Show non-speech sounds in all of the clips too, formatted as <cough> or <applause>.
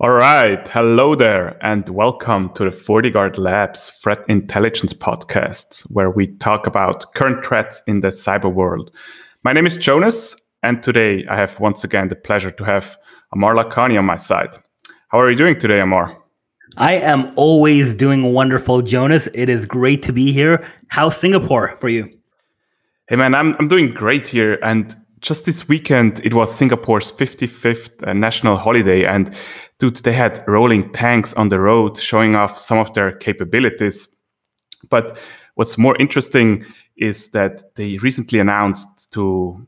All right. Hello there, and welcome to the FortiGuard Labs Threat Intelligence Podcasts, where we talk about current threats in the cyber world. My name is Jonas, and today I have once again the pleasure to have Amar Lakhani on my side. How are you doing today, Amar? I am always doing wonderful, Jonas. It is great to be here. How's Singapore for you? Hey, man, I'm, I'm doing great here. And just this weekend, it was Singapore's 55th uh, national holiday. And dude, they had rolling tanks on the road showing off some of their capabilities. But what's more interesting is that they recently announced to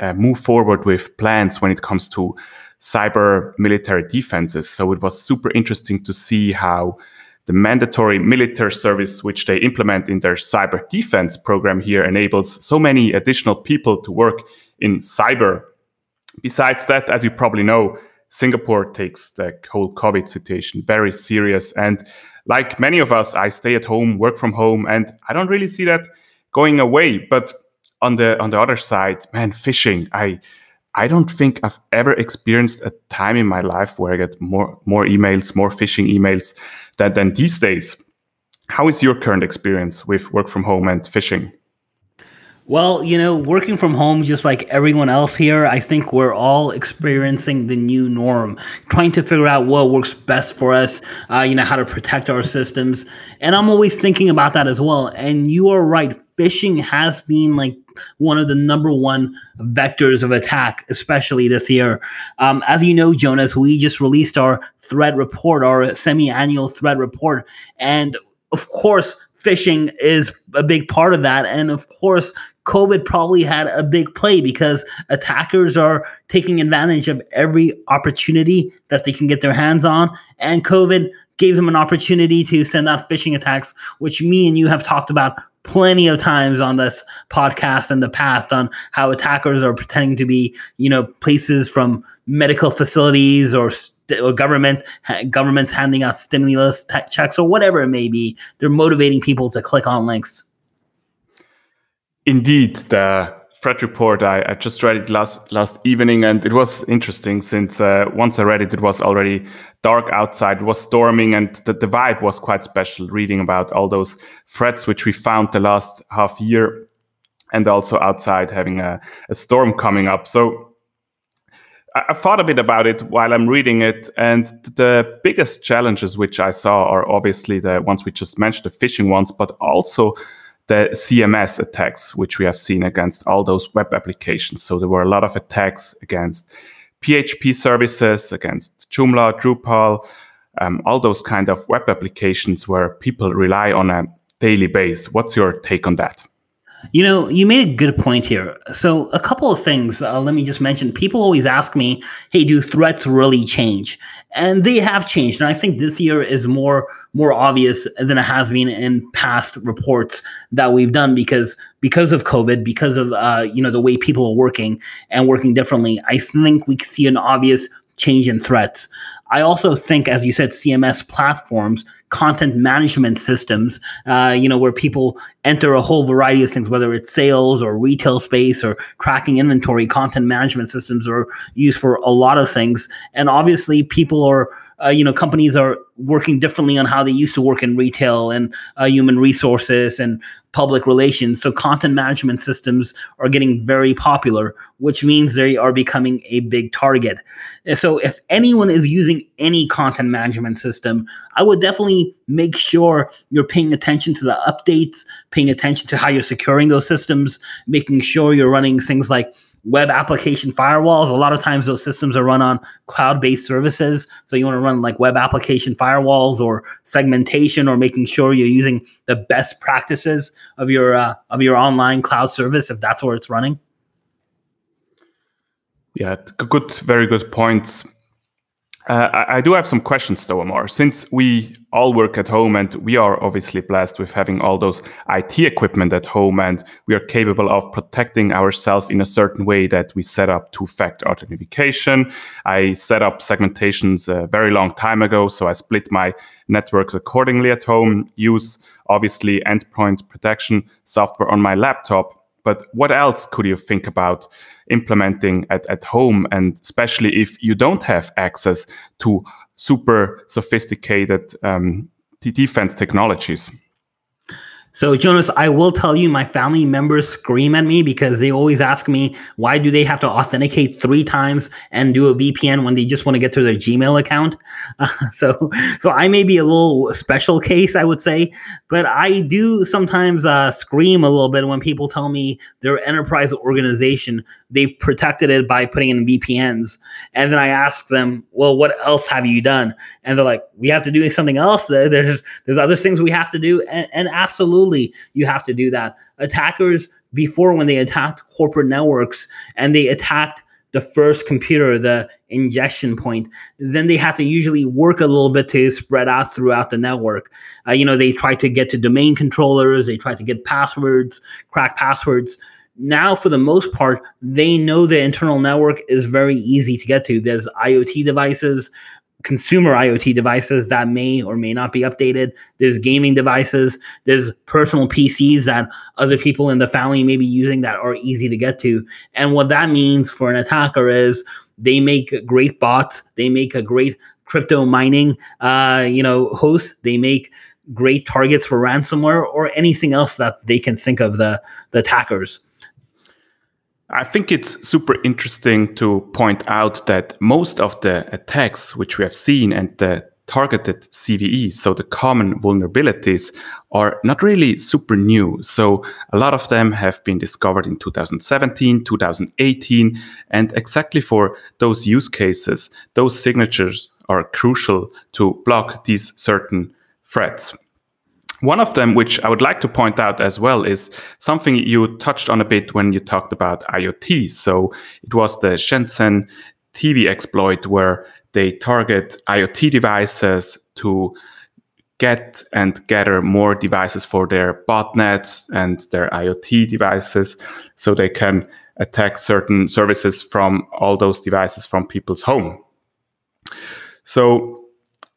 uh, move forward with plans when it comes to cyber military defenses. So it was super interesting to see how the mandatory military service, which they implement in their cyber defense program here, enables so many additional people to work in cyber. Besides that, as you probably know, Singapore takes the whole COVID situation very serious. And like many of us, I stay at home, work from home, and I don't really see that going away. But on the on the other side, man, phishing. I I don't think I've ever experienced a time in my life where I get more more emails, more phishing emails than, than these days. How is your current experience with work from home and phishing? Well, you know, working from home, just like everyone else here, I think we're all experiencing the new norm, trying to figure out what works best for us, uh, you know, how to protect our systems. And I'm always thinking about that as well. And you are right, phishing has been like one of the number one vectors of attack, especially this year. Um, as you know, Jonas, we just released our threat report, our semi annual threat report. And of course, phishing is a big part of that. And of course, COVID probably had a big play because attackers are taking advantage of every opportunity that they can get their hands on. And COVID gave them an opportunity to send out phishing attacks, which me and you have talked about plenty of times on this podcast in the past on how attackers are pretending to be, you know, places from medical facilities or, st- or government governments handing out stimulus checks or whatever it may be. They're motivating people to click on links. Indeed, the threat report I, I, just read it last last evening, and it was interesting since uh, once I read it, it was already dark outside. It was storming, and the, the vibe was quite special. Reading about all those threats which we found the last half year, and also outside having a, a storm coming up. So I, I thought a bit about it while I'm reading it, and the biggest challenges which I saw are obviously the ones we just mentioned, the phishing ones, but also the CMS attacks, which we have seen against all those web applications. So there were a lot of attacks against PHP services, against Joomla, Drupal, um, all those kind of web applications where people rely on a daily base. What's your take on that? You know, you made a good point here. So, a couple of things. Uh, let me just mention. People always ask me, "Hey, do threats really change?" And they have changed. And I think this year is more more obvious than it has been in past reports that we've done because because of COVID, because of uh, you know the way people are working and working differently. I think we see an obvious change in threats. I also think, as you said, CMS platforms, content management systems, uh, you know, where people enter a whole variety of things, whether it's sales or retail space or tracking inventory, content management systems are used for a lot of things. And obviously, people are uh, you know companies are working differently on how they used to work in retail and uh, human resources and public relations so content management systems are getting very popular which means they are becoming a big target so if anyone is using any content management system i would definitely make sure you're paying attention to the updates paying attention to how you're securing those systems making sure you're running things like web application firewalls. A lot of times those systems are run on cloud based services. So you want to run like web application firewalls or segmentation or making sure you're using the best practices of your uh, of your online cloud service if that's where it's running. Yeah, good, very good points. Uh, I, I, do have some questions though, Amar. Since we all work at home and we are obviously blessed with having all those IT equipment at home and we are capable of protecting ourselves in a certain way that we set up two-factor authentication. I set up segmentations a very long time ago, so I split my networks accordingly at home, use obviously endpoint protection software on my laptop. But what else could you think about implementing at, at home? And especially if you don't have access to super sophisticated um, defense technologies? So, Jonas, I will tell you, my family members scream at me because they always ask me, why do they have to authenticate three times and do a VPN when they just want to get to their Gmail account? Uh, <laughs> so, so I may be a little special case, I would say, but I do sometimes uh, scream a little bit when people tell me their enterprise organization, they've protected it by putting in VPNs. And then I ask them, well, what else have you done? And they're like, we have to do something else. There's, there's other things we have to do. and, and absolutely you have to do that. Attackers before when they attacked corporate networks and they attacked the first computer, the ingestion point, then they have to usually work a little bit to spread out throughout the network. Uh, you know, they try to get to domain controllers, they try to get passwords, crack passwords. Now, for the most part, they know the internal network is very easy to get to. There's IoT devices, consumer IoT devices that may or may not be updated. There's gaming devices. There's personal PCs that other people in the family may be using that are easy to get to. And what that means for an attacker is they make great bots. They make a great crypto mining, uh, you know, host. They make great targets for ransomware or anything else that they can think of the the attackers. I think it's super interesting to point out that most of the attacks which we have seen and the targeted CVEs, so the common vulnerabilities, are not really super new. So a lot of them have been discovered in 2017, 2018, and exactly for those use cases, those signatures are crucial to block these certain threats. One of them, which I would like to point out as well, is something you touched on a bit when you talked about IoT. So it was the Shenzhen TV exploit where they target IoT devices to get and gather more devices for their botnets and their IoT devices so they can attack certain services from all those devices from people's home. So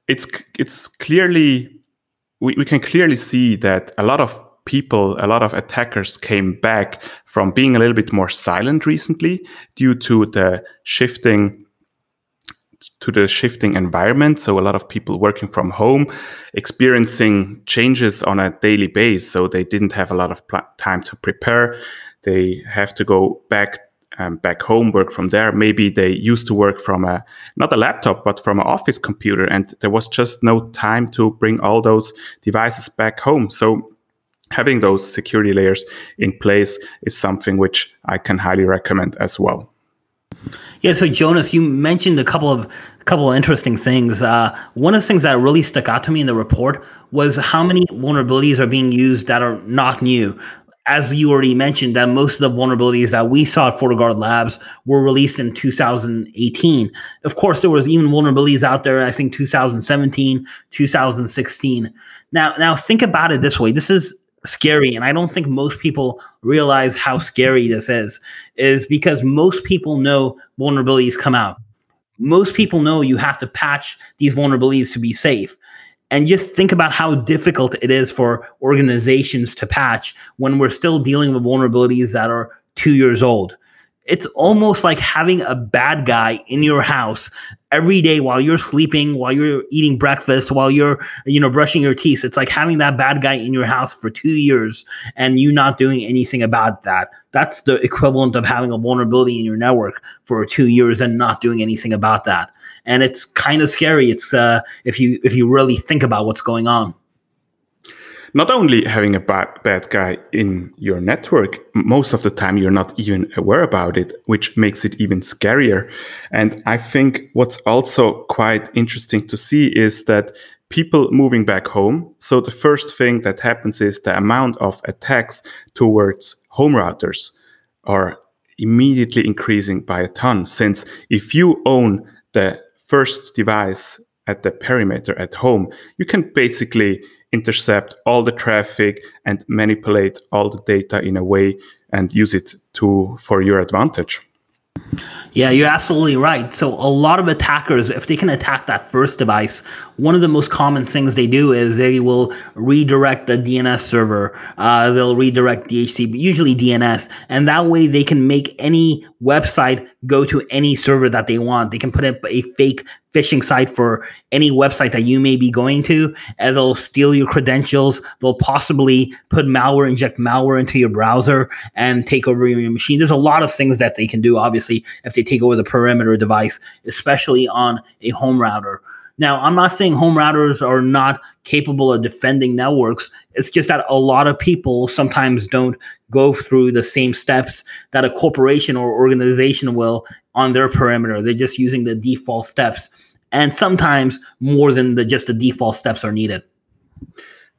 it's it's clearly we, we can clearly see that a lot of people, a lot of attackers came back from being a little bit more silent recently due to the shifting to the shifting environment. So a lot of people working from home, experiencing changes on a daily basis. So they didn't have a lot of pl- time to prepare. They have to go back um, back home, work from there. Maybe they used to work from a not a laptop, but from an office computer, and there was just no time to bring all those devices back home. So having those security layers in place is something which I can highly recommend as well. Yeah, so Jonas, you mentioned a couple of a couple of interesting things. Uh, one of the things that really stuck out to me in the report was how many vulnerabilities are being used that are not new as you already mentioned, that most of the vulnerabilities that we saw at FortiGuard Labs were released in 2018. Of course, there was even vulnerabilities out there. I think 2017, 2016. Now, now think about it this way. This is scary, and I don't think most people realize how scary this is. Is because most people know vulnerabilities come out. Most people know you have to patch these vulnerabilities to be safe and just think about how difficult it is for organizations to patch when we're still dealing with vulnerabilities that are two years old. It's almost like having a bad guy in your house every day while you're sleeping while you're eating breakfast while you're you know brushing your teeth. It's like having that bad guy in your house for 2 years and you not doing anything about that. That's the equivalent of having a vulnerability in your network for 2 years and not doing anything about that and it's kind of scary it's uh if you if you really think about what's going on not only having a bad, bad guy in your network, most of the time you're not even aware about it, which makes it even scarier. And I think what's also quite interesting to see is that people moving back home. So the first thing that happens is the amount of attacks towards home routers are immediately increasing by a ton. Since if you own the first device at the perimeter at home, you can basically intercept all the traffic and manipulate all the data in a way and use it to for your advantage Yeah, you're absolutely right. So a lot of attackers, if they can attack that first device, one of the most common things they do is they will redirect the DNS server. Uh, they'll redirect DHCP, usually DNS, and that way they can make any website go to any server that they want. They can put up a fake phishing site for any website that you may be going to, and they'll steal your credentials. They'll possibly put malware, inject malware into your browser, and take over your machine. There's a lot of things that they can do, obviously, if they take over the perimeter device, especially on a home router. Now, I'm not saying home routers are not capable of defending networks. It's just that a lot of people sometimes don't go through the same steps that a corporation or organization will on their perimeter. They're just using the default steps. And sometimes more than the just the default steps are needed.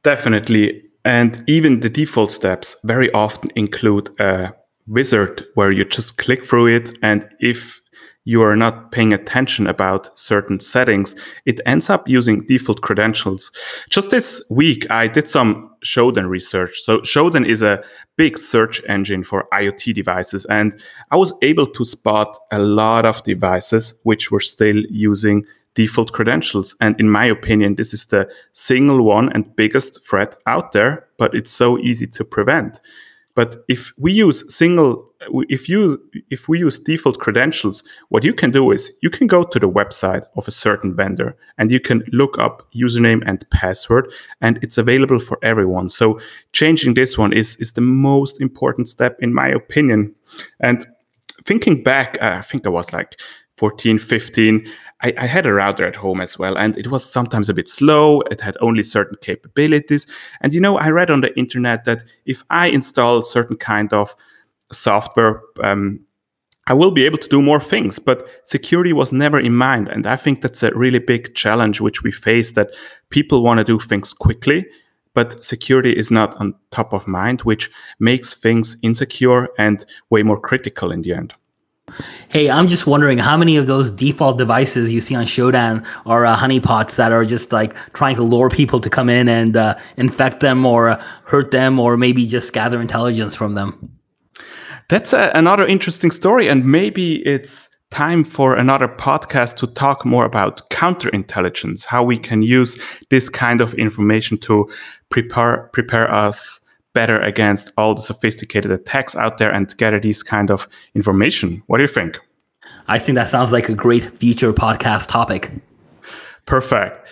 Definitely. And even the default steps very often include a wizard where you just click through it. And if you are not paying attention about certain settings, it ends up using default credentials. Just this week, I did some Shodan research. So Shodan is a big search engine for IoT devices, and I was able to spot a lot of devices which were still using default credentials. And in my opinion, this is the single one and biggest threat out there, but it's so easy to prevent. But if we use single, if you if we use default credentials, what you can do is you can go to the website of a certain vendor and you can look up username and password, and it's available for everyone. So changing this one is is the most important step in my opinion. And thinking back, uh, I think I was like 14, 15. I, I, had a router at home as well, and it was sometimes a bit slow. It had only certain capabilities. And you know, I read on the internet that if I install certain kind of software, um, I will be able to do more things. But security was never in mind, and I think that's a really big challenge which we face. That people want to do things quickly, but security is not on top of mind, which makes things insecure and way more critical in the end. Hey, I'm just wondering how many of those default devices you see on Shodan are uh, honeypots that are just like trying to lure people to come in and uh, infect them or uh, hurt them or maybe just gather intelligence from them. That's a, another interesting story, and maybe it's time for another podcast to talk more about counterintelligence, how we can use this kind of information to prepare prepare us better against all the sophisticated attacks out there and gather these kind of information. What do you think? I think that sounds like a great future podcast topic. Perfect.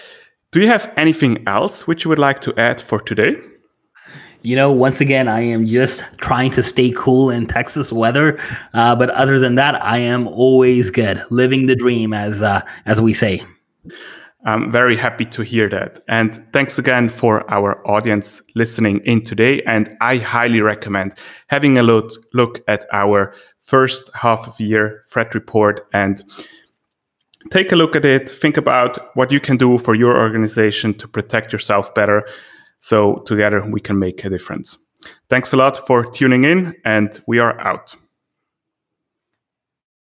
Do you have anything else which you would like to add for today? You know, once again, I am just trying to stay cool in Texas weather. Uh, but other than that, I am always good, living the dream, as uh, as we say. I'm very happy to hear that. And thanks again for our audience listening in today. And I highly recommend having a look, look at our first half of year threat report and take a look at it. Think about what you can do for your organization to protect yourself better. So together we can make a difference. Thanks a lot for tuning in, and we are out.